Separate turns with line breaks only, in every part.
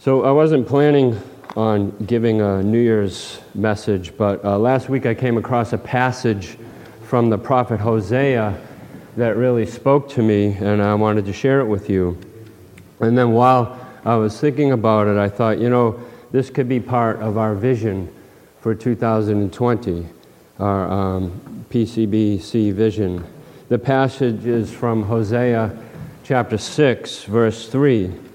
So I wasn't planning on giving a New Year's message, but uh, last week I came across a passage from the prophet Hosea that really spoke to me, and I wanted to share it with you. And then while I was thinking about it, I thought, you know, this could be part of our vision for 2020, our um, PCBC vision. The passage is from Hosea chapter 6, verse 3.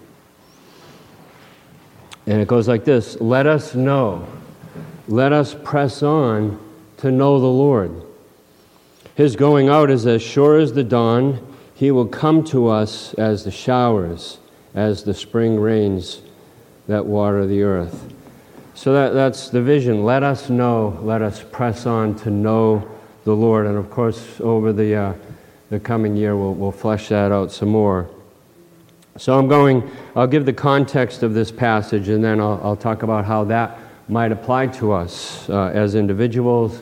And it goes like this Let us know, let us press on to know the Lord. His going out is as sure as the dawn. He will come to us as the showers, as the spring rains that water the earth. So that, that's the vision. Let us know, let us press on to know the Lord. And of course, over the, uh, the coming year, we'll, we'll flesh that out some more. So I'm going, I'll give the context of this passage and then I'll, I'll talk about how that might apply to us uh, as individuals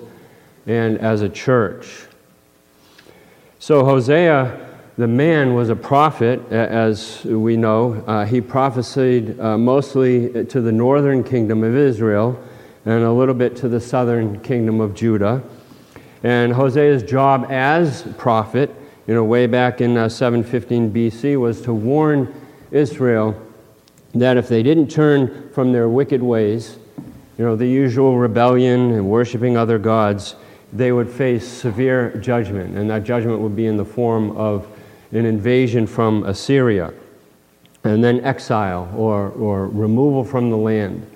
and as a church. So, Hosea, the man, was a prophet, as we know. Uh, he prophesied uh, mostly to the northern kingdom of Israel and a little bit to the southern kingdom of Judah. And Hosea's job as prophet you know, way back in uh, 715 BC, was to warn Israel that if they didn't turn from their wicked ways, you know, the usual rebellion and worshiping other gods, they would face severe judgment. And that judgment would be in the form of an invasion from Assyria, and then exile or, or removal from the land.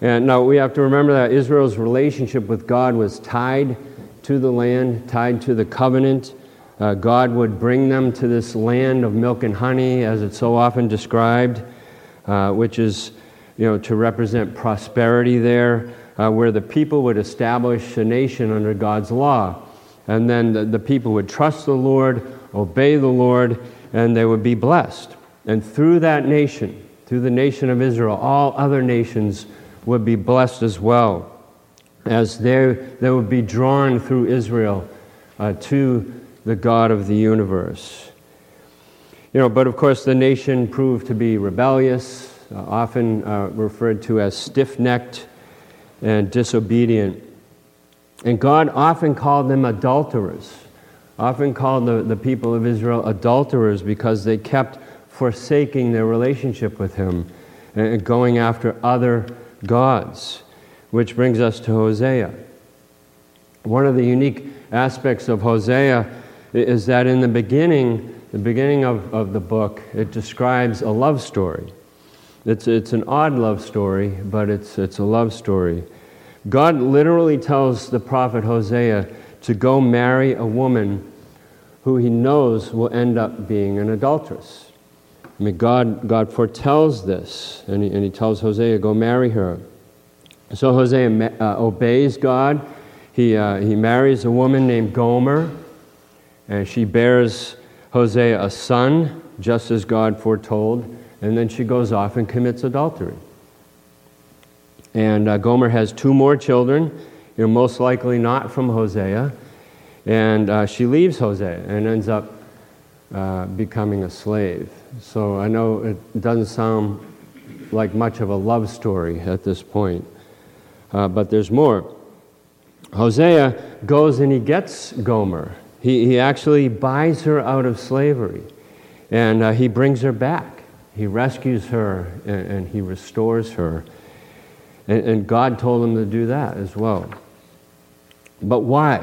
And now we have to remember that Israel's relationship with God was tied to the land, tied to the covenant. Uh, God would bring them to this land of milk and honey, as it's so often described, uh, which is, you know, to represent prosperity there, uh, where the people would establish a nation under God's law. And then the, the people would trust the Lord, obey the Lord, and they would be blessed. And through that nation, through the nation of Israel, all other nations would be blessed as well, as they, they would be drawn through Israel uh, to the God of the universe. You know, but of course, the nation proved to be rebellious, uh, often uh, referred to as stiff necked and disobedient. And God often called them adulterers, often called the, the people of Israel adulterers because they kept forsaking their relationship with Him and going after other gods, which brings us to Hosea. One of the unique aspects of Hosea is that in the beginning, the beginning of, of the book, it describes a love story. It's, it's an odd love story, but it's, it's a love story. God literally tells the prophet Hosea to go marry a woman who he knows will end up being an adulteress. I mean, God, God foretells this, and he, and he tells Hosea, go marry her. So Hosea uh, obeys God. He, uh, he marries a woman named Gomer and she bears Hosea a son, just as God foretold, and then she goes off and commits adultery. And uh, Gomer has two more children, you know, most likely not from Hosea, and uh, she leaves Hosea and ends up uh, becoming a slave. So I know it doesn't sound like much of a love story at this point, uh, but there's more. Hosea goes and he gets Gomer he, he actually buys her out of slavery and uh, he brings her back. He rescues her and, and he restores her. And, and, God told him to do that as well. But why?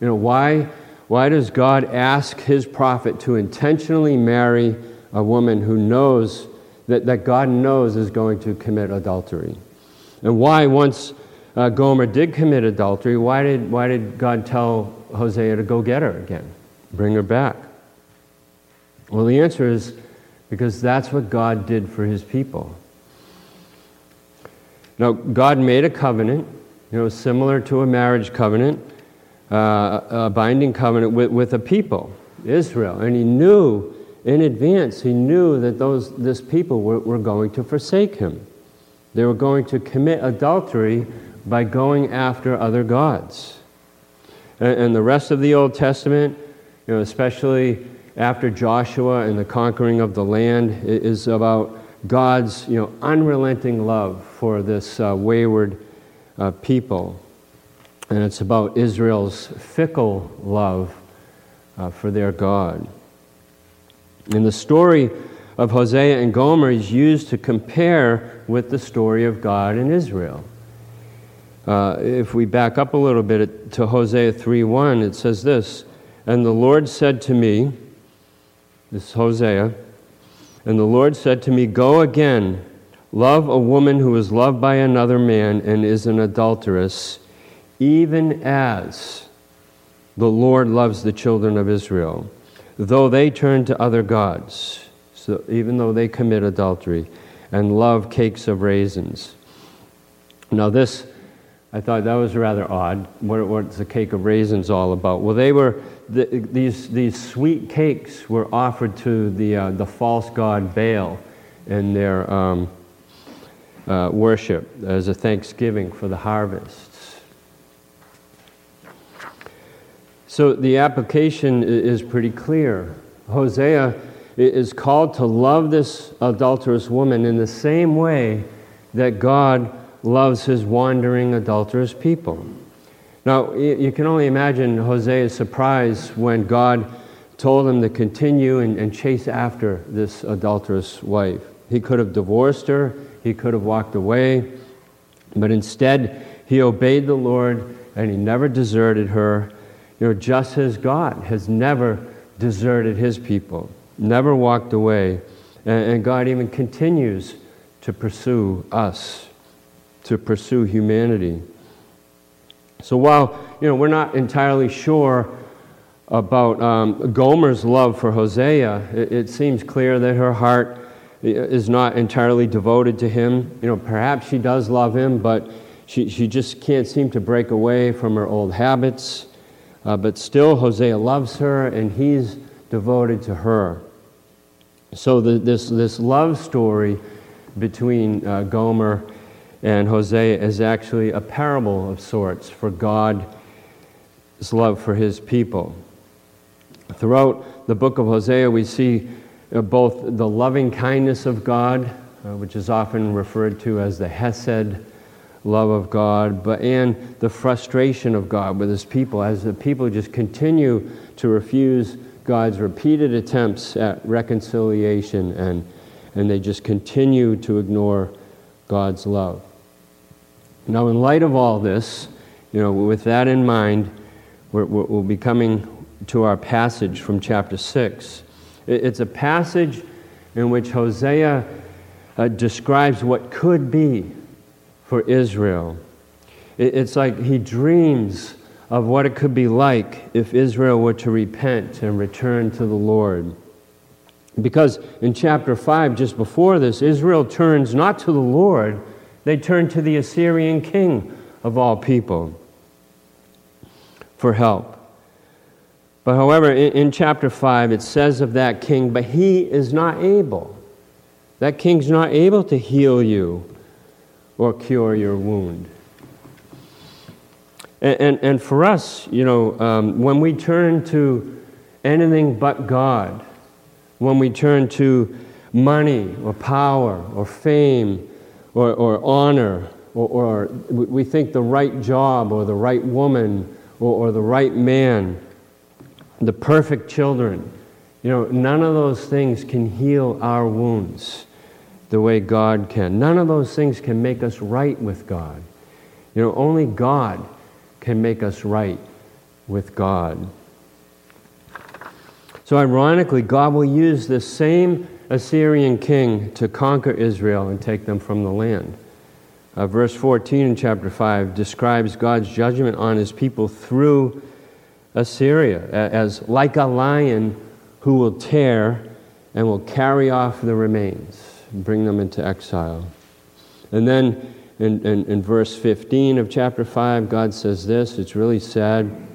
You know, why, why does God ask his prophet to intentionally marry a woman who knows that, that God knows is going to commit adultery? And why, once uh, Gomer did commit adultery, why did, why did God tell Hosea to go get her again, bring her back? Well, the answer is because that's what God did for his people. Now, God made a covenant, you know, similar to a marriage covenant, uh, a binding covenant with, with a people, Israel. And he knew in advance, he knew that those, this people were, were going to forsake him. They were going to commit adultery by going after other gods. And, and the rest of the Old Testament, you know, especially after Joshua and the conquering of the land, is about God's you know, unrelenting love for this uh, wayward uh, people. And it's about Israel's fickle love uh, for their God. And the story of Hosea and Gomer is used to compare with the story of God and Israel. Uh, if we back up a little bit to Hosea 3:1, it says this, "And the Lord said to me, this is Hosea, and the Lord said to me, Go again, love a woman who is loved by another man and is an adulteress, even as the Lord loves the children of Israel, though they turn to other gods, so even though they commit adultery, and love cakes of raisins. Now, this, I thought that was rather odd. What, what's a cake of raisins all about? Well, they were the, these, these sweet cakes were offered to the, uh, the false god Baal in their um, uh, worship as a thanksgiving for the harvests. So the application is pretty clear. Hosea is called to love this adulterous woman in the same way that God loves his wandering adulterous people. Now, you can only imagine Hosea's surprise when God told him to continue and, and, chase after this adulterous wife. He could have divorced her, he could have walked away, but instead, he obeyed the Lord and he never deserted her. You know, just as God has never deserted his people, never walked away, and, and God even continues to pursue us, to pursue humanity. So while you know we're not entirely sure about um, Gomer's love for Hosea, it, it, seems clear that her heart is not entirely devoted to him. You know, perhaps she does love him, but she, she just can't seem to break away from her old habits. Uh, but still, Hosea loves her, and he's devoted to her. So the, this, this love story between uh, Gomer and Hosea is actually a parable of sorts for God's love for his people. Throughout the book of Hosea, we see uh, both the loving kindness of God, uh, which is often referred to as the Hesed love of God, but and the frustration of God with his people as the people just continue to refuse God's repeated attempts at reconciliation and, and they just continue to ignore God's love. Now, in light of all this, you know, with that in mind, we will be coming to our passage from chapter 6. It's a passage in which Hosea uh, describes what could be for Israel. It's like he dreams of what it could be like if Israel were to repent and return to the Lord. Because in chapter 5, just before this, Israel turns not to the Lord, they turned to the Assyrian king of all people for help. But however, in, in, chapter 5, it says of that king, but he is not able. That king's not able to heal you or cure your wound. And, and, and for us, you know, um, when we turn to anything but God, when we turn to money or power or fame or, or honor, or, or, we think the right job, or the right woman, or, or the right man, the perfect children. You know, none of those things can heal our wounds the way God can. None of those things can make us right with God. You know, only God can make us right with God. So, ironically, God will use this same Assyrian king to conquer Israel and take them from the land. Uh, verse 14 in chapter 5 describes God's judgment on his people through Assyria as like a lion who will tear and will carry off the remains and bring them into exile. And then in, in, in verse 15 of chapter 5, God says this it's really sad.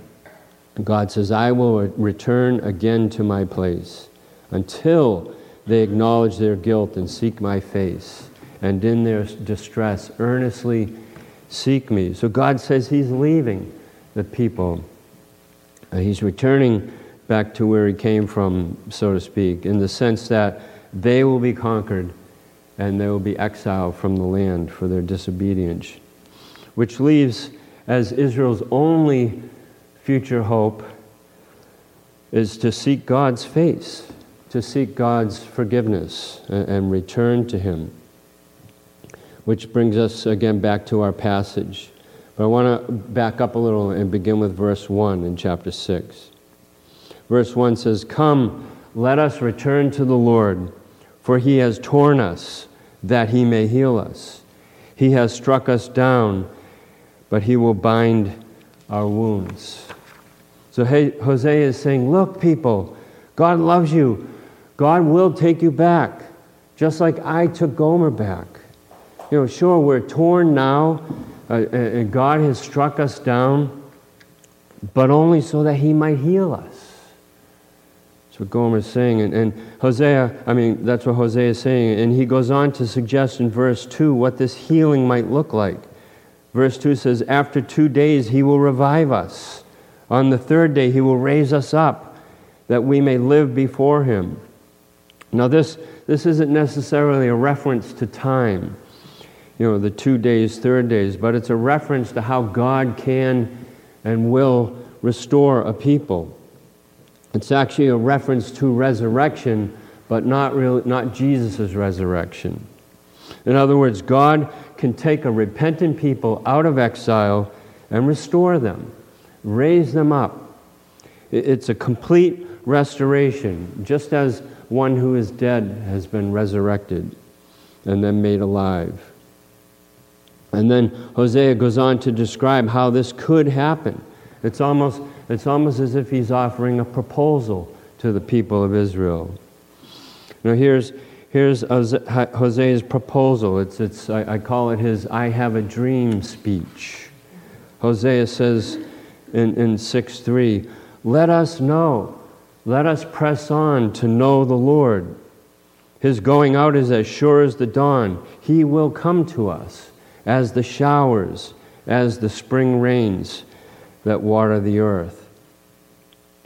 God says, I will return again to my place until they acknowledge their guilt and seek my face, and in their distress earnestly seek me. So God says He's leaving the people. Uh, he's returning back to where He came from, so to speak, in the sense that they will be conquered and they will be exiled from the land for their disobedience. Which leaves as Israel's only future hope is to seek God's face, to seek God's forgiveness and, return to Him. Which brings us again back to our passage. But I want to back up a little and begin with verse 1 in chapter 6. Verse 1 says, Come, let us return to the Lord, for he has torn us that he may heal us. He has struck us down, but he will bind our wounds. So Hosea is saying, Look, people, God loves you. God will take you back, just like I took Gomer back. You know, sure, we're torn now, uh, and God has struck us down, but only so that He might heal us. That's what Gomer is saying. And, and Hosea, I mean, that's what Hosea is saying. And he goes on to suggest in verse 2 what this healing might look like. Verse 2 says, After two days he will revive us. On the third day he will raise us up that we may live before him. Now, this, this isn't necessarily a reference to time, you know, the two days, third days, but it's a reference to how God can and will restore a people. It's actually a reference to resurrection, but not, really, not Jesus' resurrection. In other words, God can take a repentant people out of exile and restore them, raise them up. It's a complete restoration, just as one who is dead has been resurrected and then made alive. And then Hosea goes on to describe how this could happen. It's almost, it's almost as if he's offering a proposal to the people of Israel. Now, here's, here's Hosea's proposal. It's, it's, I, I call it his I have a dream speech. Hosea says in, in 6 3, Let us know, let us press on to know the Lord. His going out is as sure as the dawn. He will come to us as the showers, as the spring rains that water the earth.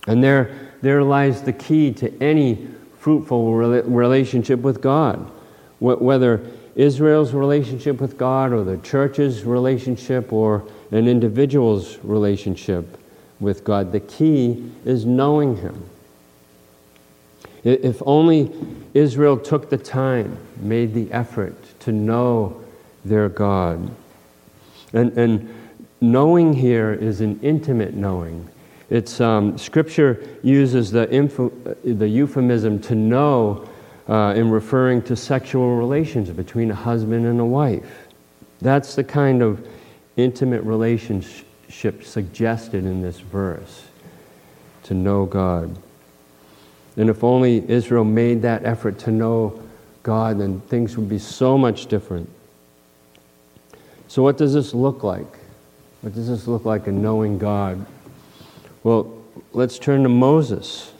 And there, there lies the key to any fruitful relationship with God. Whether Israel's relationship with God or the church's relationship or an individual's relationship with God, the key is knowing Him. If only Israel took the time, made the effort to know their God. And, and knowing here is an intimate knowing. It's, um, scripture uses the, info, the euphemism to know uh, in referring to sexual relations between a husband and a wife. That's the kind of intimate relationship suggested in this verse to know God. And if only Israel made that effort to know God, then things would be so much different. So, what does this look like? What does this look like in knowing God? Well, let's turn to Moses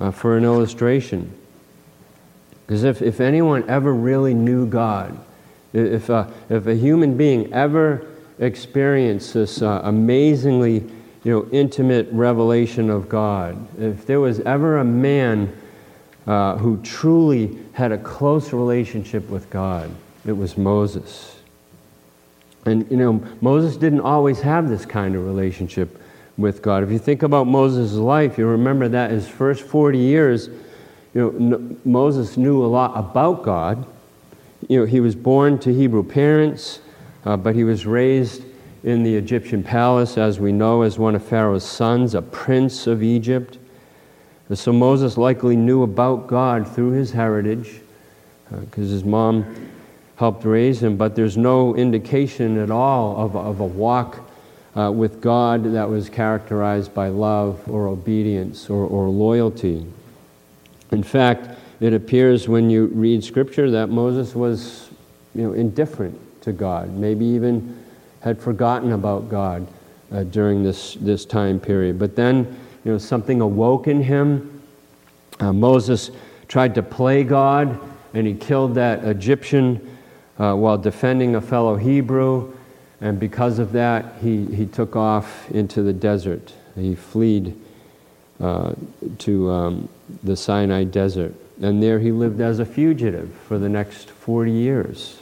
uh, for an illustration. Because if, if anyone ever really knew God, if, uh, if a human being ever experienced this uh, amazingly you know, intimate revelation of God, if there was ever a man uh, who truly had a close relationship with God, it was Moses. And, you know, Moses didn't always have this kind of relationship with God. If you think about Moses' life, you remember that his first 40 years, you know, Moses knew a lot about God. You know, he was born to Hebrew parents, uh, but he was raised in the Egyptian palace, as we know, as one of Pharaoh's sons, a prince of Egypt. So Moses likely knew about God through his heritage, because uh, his mom helped raise him, but there's no indication at all of, of a walk uh, with God that was characterized by love or obedience or, or loyalty. In fact, it appears when you read Scripture that Moses was you know, indifferent to God, maybe even had forgotten about God uh, during this, this time period. But then, you know, something awoke in him. Uh, Moses tried to play God, and he killed that Egyptian uh, while defending a fellow Hebrew, and because of that, he, he took off into the desert. He fled uh, to um, the Sinai desert and there he lived as a fugitive for the next 40 years.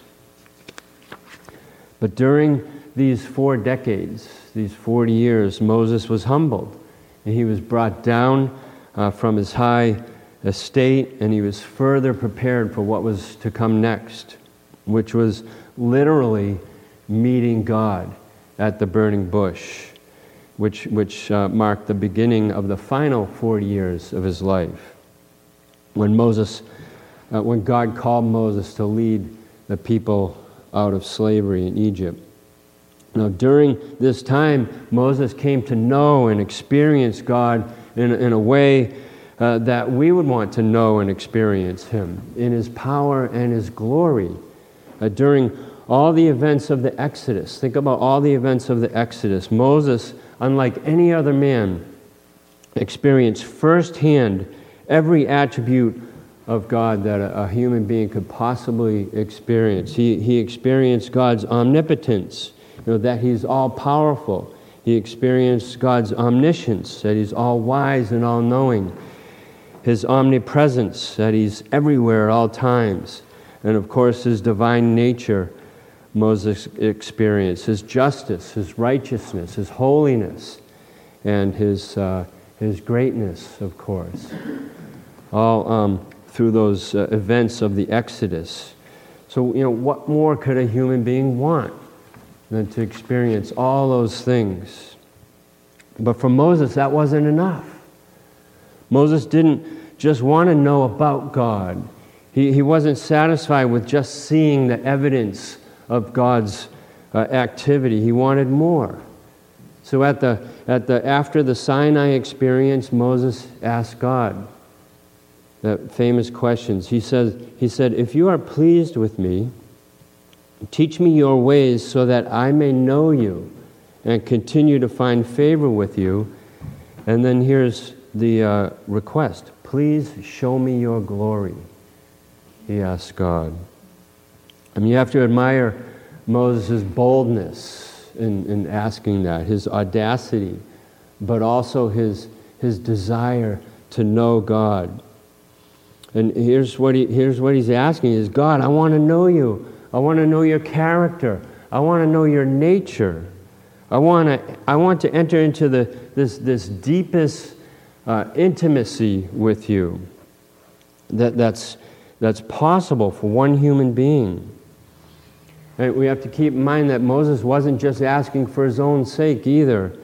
But during these four decades, these 40 years, Moses was humbled. And he was brought down uh, from his high estate, and he was further prepared for what was to come next, which was literally meeting God at the burning bush, which, which uh, marked the beginning of the final 40 years of his life. When Moses, uh, when God called Moses to lead the people out of slavery in Egypt. Now, during this time, Moses came to know and experience God in, in a way uh, that we would want to know and experience Him in His power and His glory. Uh, during all the events of the Exodus, think about all the events of the Exodus. Moses, unlike any other man, experienced firsthand every attribute of God that a, a, human being could possibly experience. He, he experienced God's omnipotence, you know, that He's all powerful. He experienced God's omniscience, that He's all wise and all knowing. His omnipresence, that He's everywhere at all times. And of course, His divine nature, Moses experienced. His justice, His righteousness, His holiness, and His, uh, his greatness, of course. All um, through those uh, events of the Exodus. So, you know, what more could a human being want than to experience all those things? But for Moses, that wasn't enough. Moses didn't just want to know about God, he, he wasn't satisfied with just seeing the evidence of God's uh, activity. He wanted more. So at the, at the, after the Sinai experience, Moses asked God, that famous questions. He, says, he said, If you are pleased with me, teach me your ways so that I may know you and continue to find favor with you. And then here's the uh, request Please show me your glory, he asked God. I mean, you have to admire Moses' boldness in, in asking that, his audacity, but also his, his desire to know God. And here's what, he, here's what he's asking is God, I want to know you. I want to know your character. I want to know your nature. I want to, I want to enter into the, this, this deepest uh, intimacy with you that, that's, that's possible for one human being. And we have to keep in mind that Moses wasn't just asking for his own sake either.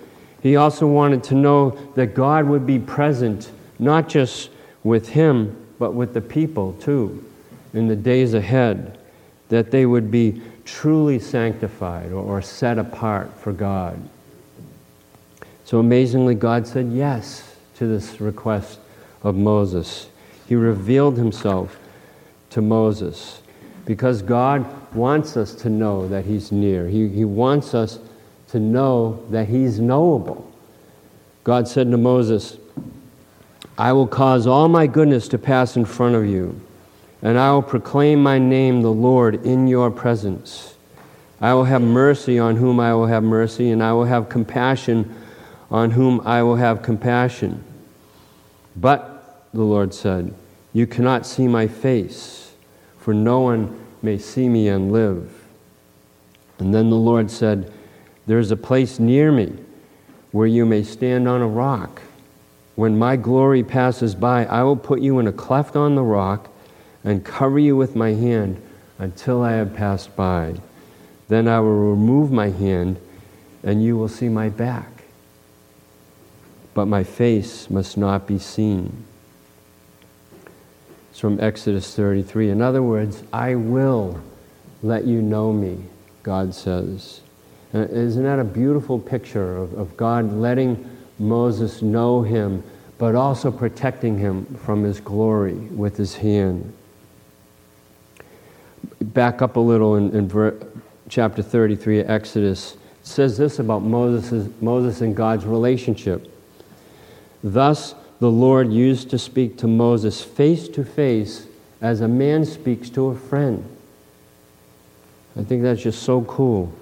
He also wanted to know that God would be present, not just with him, but with the people too in the days ahead, that they would be truly sanctified or, set apart for God. So amazingly, God said yes to this request of Moses. He revealed himself to Moses because God wants us to know that He's near. He, he wants us to know that He's knowable. God said to Moses, I will cause all my goodness to pass in front of you, and I will proclaim my name, the Lord, in your presence. I will have mercy on whom I will have mercy, and I will have compassion on whom I will have compassion. But, the Lord said, you cannot see my face, for no one may see me and live. And then the Lord said, There is a place near me where you may stand on a rock. When my glory passes by, I will put you in a cleft on the rock and cover you with my hand until I have passed by. Then I will remove my hand, and you will see my back. But my face must not be seen. It's from Exodus 33. In other words, I will let you know me, God says. Uh, isn't that a beautiful picture of, of God letting Moses know him, but also protecting him from his glory with his hand. Back up a little in, in ver, chapter 33 of Exodus. It says this about Moses, Moses and God's relationship. Thus, the Lord used to speak to Moses face to face as a man speaks to a friend. I think that's just so cool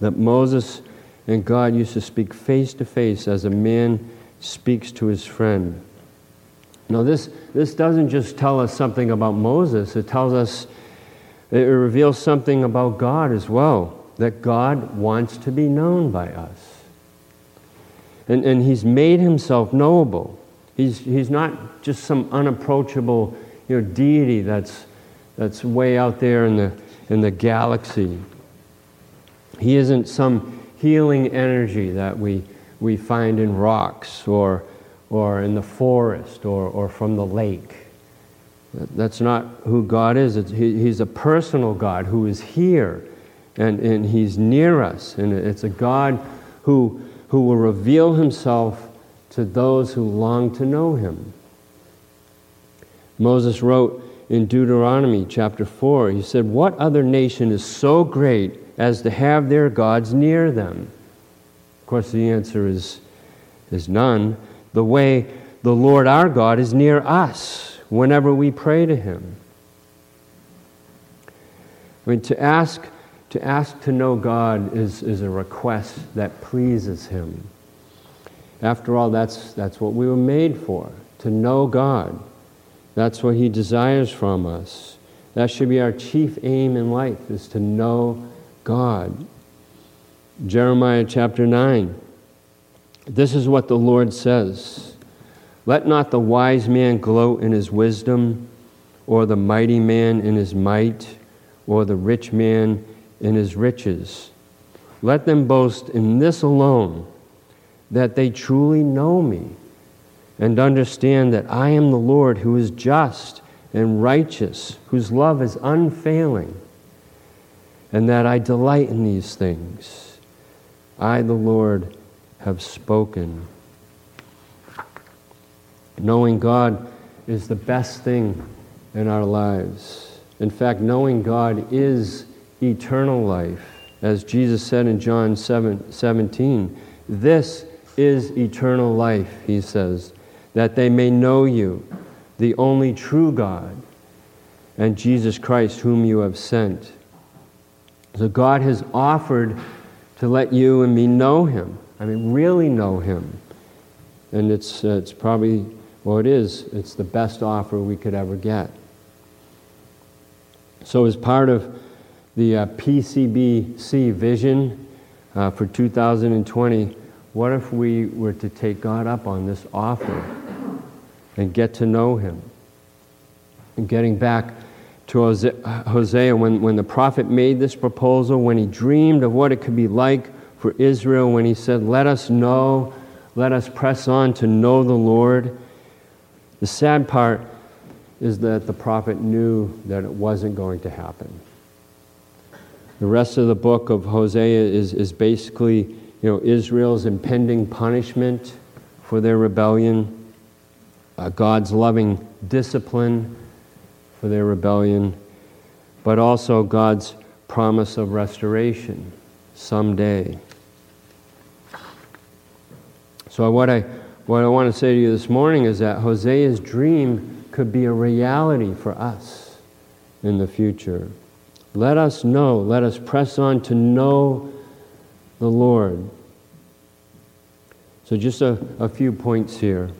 that Moses and God used to speak face to face as a man speaks to his friend. Now, this, this doesn't just tell us something about Moses, it tells us, it reveals something about God as well, that God wants to be known by us. And, and He's made Himself knowable. He's, he's not just some unapproachable you know, deity that's, that's way out there in the, in the galaxy. He isn't some healing energy that we, we find in rocks or, or in the forest or, or from the lake. That's not who God is. He, he's a personal God who is here and, and He's near us. And it's a God who, who will reveal Himself to those who long to know Him. Moses wrote in Deuteronomy chapter 4, he said, What other nation is so great as to have their gods near them? Of course, the answer is, is none. The way the Lord our God is near us whenever we pray to Him. I mean, to ask to, ask to know God is, is a request that pleases Him. After all, that's, that's what we were made for, to know God. That's what He desires from us. That should be our chief aim in life, is to know God. Jeremiah chapter 9. This is what the Lord says Let not the wise man gloat in his wisdom, or the mighty man in his might, or the rich man in his riches. Let them boast in this alone, that they truly know me, and understand that I am the Lord who is just and righteous, whose love is unfailing, and that I delight in these things. I, the Lord, have spoken. Knowing God is the best thing in our lives. In fact, knowing God is eternal life. As Jesus said in John 7, 17, this is eternal life, he says, that they may know you, the only true God, and Jesus Christ, whom you have sent. So God has offered to let you and me know Him. I mean, really know Him. And it's, uh, it's probably, well, it is, it's the best offer we could ever get. So, as part of the uh, PCBC vision uh, for 2020, what if we were to take God up on this offer and get to know Him? And getting back to Hosea when, when the prophet made this proposal, when he dreamed of what it could be like for Israel, when he said, Let us know, let us press on to know the Lord. The sad part is that the prophet knew that it wasn't going to happen. The rest of the book of Hosea is, is basically you know, Israel's impending punishment for their rebellion, uh, God's loving discipline for their rebellion, but also God's promise of restoration someday. So, what I, what I want to say to you this morning is that Hosea's dream could be a reality for us in the future. Let us know, let us press on to know the Lord. So, just a, a few points here.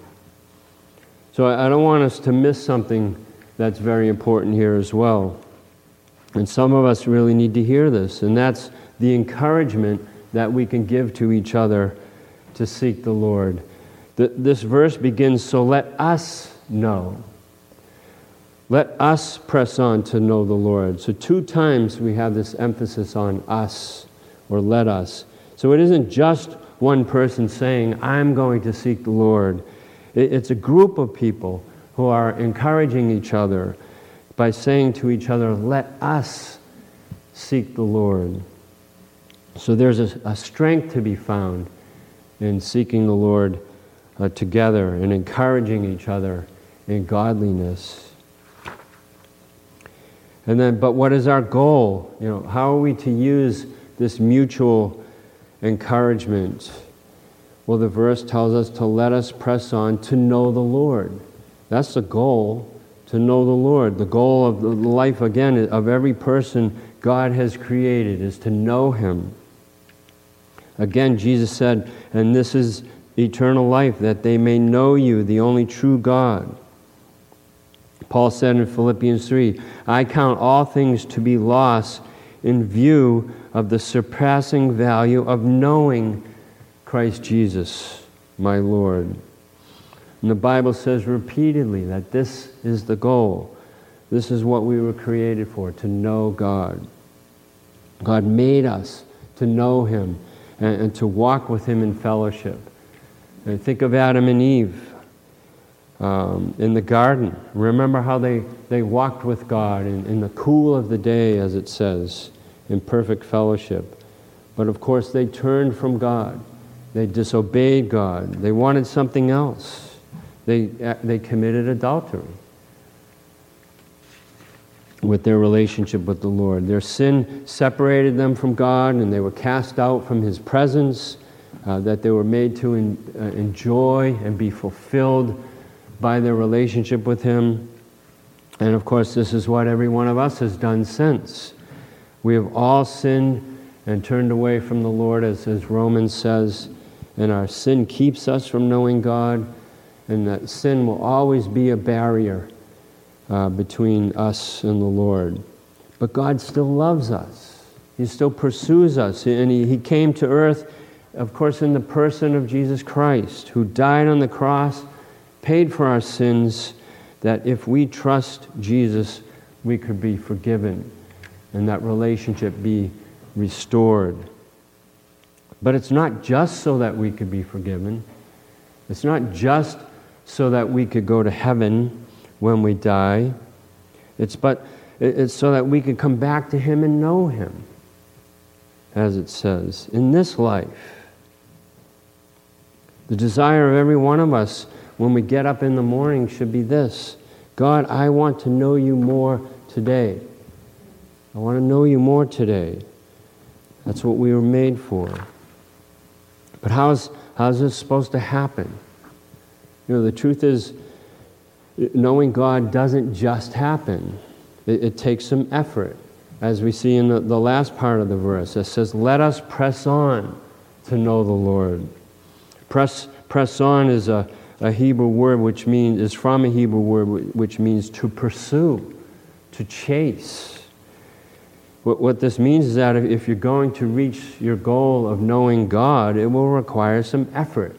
So, I, I don't want us to miss something that's very important here as well. And some of us really need to hear this, and that's the encouragement that we can give to each other to seek the Lord. This verse begins so let us know. Let us press on to know the Lord. So, two times we have this emphasis on us or let us. So, it isn't just one person saying, I'm going to seek the Lord. It's a group of people who are encouraging each other by saying to each other, Let us seek the Lord. So there's a strength to be found in seeking the Lord uh, together and encouraging each other in godliness. And then, but what is our goal? You know, how are we to use this mutual encouragement? Well, the verse tells us to let us press on to know the Lord. That's the goal, to know the Lord. The goal of the life, again, of every person God has created is to know Him. Again, Jesus said, and this is eternal life, that they may know you, the only true God, Paul said in Philippians 3 I count all things to be loss in view of the surpassing value of knowing Christ Jesus, my Lord. And the Bible says repeatedly that this is the goal. This is what we were created for, to know God. God made us to know Him and, and to walk with Him in fellowship. And think of Adam and Eve um, in the garden. Remember how they, they walked with God in, in the cool of the day, as it says, in perfect fellowship. But of course, they turned from God. They disobeyed God. They wanted something else. They, uh, they committed adultery with their relationship with the Lord. Their sin separated them from God, and they were cast out from His presence, uh, that they were made to en- uh, enjoy and be fulfilled by their relationship with Him. And of course, this is what every one of us has done since. We have all sinned and turned away from the Lord, as, as Romans says, and our sin keeps us from knowing God, and that sin will always be a barrier uh, between us and the Lord. But God still loves us. He still pursues us. And he, he came to earth, of course, in the person of Jesus Christ, who died on the cross, paid for our sins, that if we trust Jesus, we could be forgiven and that relationship be restored. But it's not just so that we could be forgiven. It's not just so that we could go to heaven when we die. It's, but, it's so that we could come back to Him and know Him, as it says, in this life. The desire of every one of us when we get up in the morning should be this God, I want to know you more today. I want to know you more today. That's what we were made for. But how's, how's this supposed to happen? You know, the truth is, knowing God doesn't just happen, it, it takes some effort. As we see in the, the last part of the verse, it says, Let us press on to know the Lord. Press, press on is a, a Hebrew word which means, is from a Hebrew word which means to pursue, to chase. What, what this means is that if you're going to reach your goal of knowing God, it will require some effort.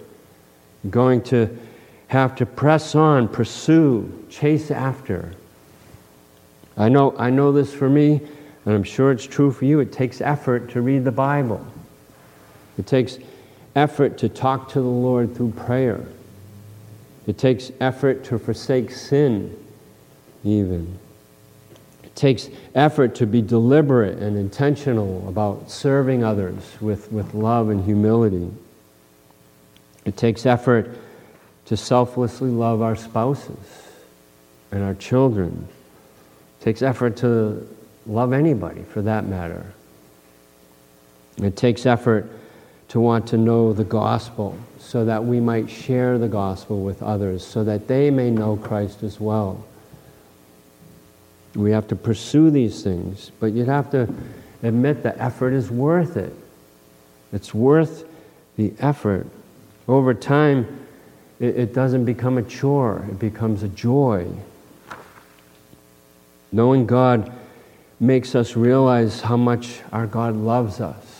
You're going to have to press on, pursue, chase after. I know, I know this for me, and I'm sure it's true for you. It takes effort to read the Bible, it takes effort to talk to the Lord through prayer, it takes effort to forsake sin, even. It takes effort to be deliberate and intentional about serving others with, with love and humility. It takes effort to selflessly love our spouses and our children. It takes effort to love anybody for that matter. It takes effort to want to know the gospel so that we might share the gospel with others, so that they may know Christ as well. We have to pursue these things, but you'd have to admit the effort is worth it. It's worth the effort. Over time, it, it doesn't become a chore, it becomes a joy. Knowing God makes us realize how much our God loves us,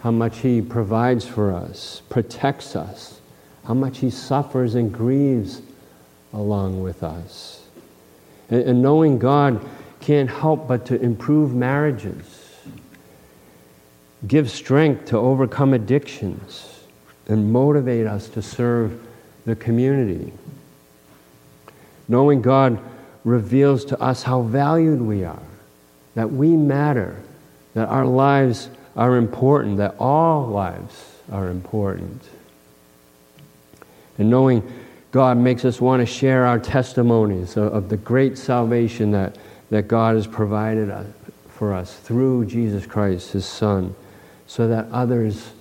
how much He provides for us, protects us, how much He suffers and grieves along with us. And, and knowing God can't help but to improve marriages, give strength to overcome addictions, and motivate us to serve the community. Knowing God reveals to us how valued we are, that we matter, that our lives are important, that all lives are important. And knowing God makes us want to share our testimonies of, the great salvation that, that God has provided uh, for us through Jesus Christ, His Son, so that others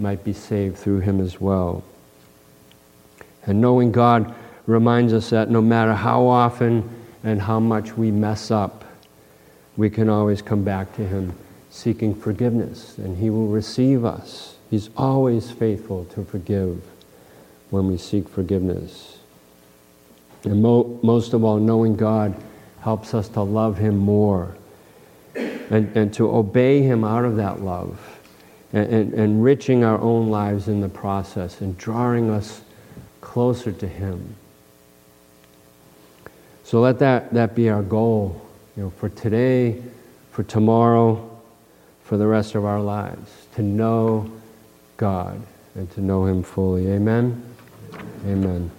might be saved through Him as well. And knowing God reminds us that no matter how often and how much we mess up, we can always come back to Him seeking forgiveness, and He will receive us. He's always faithful to forgive when we seek forgiveness. And mo- most of all, knowing God helps us to love Him more and, and to obey Him out of that love and, and enriching our own lives in the process and drawing us closer to Him. So let that, that be our goal you know, for today, for tomorrow, for the rest of our lives, to know God and to know Him fully. Amen? Amen.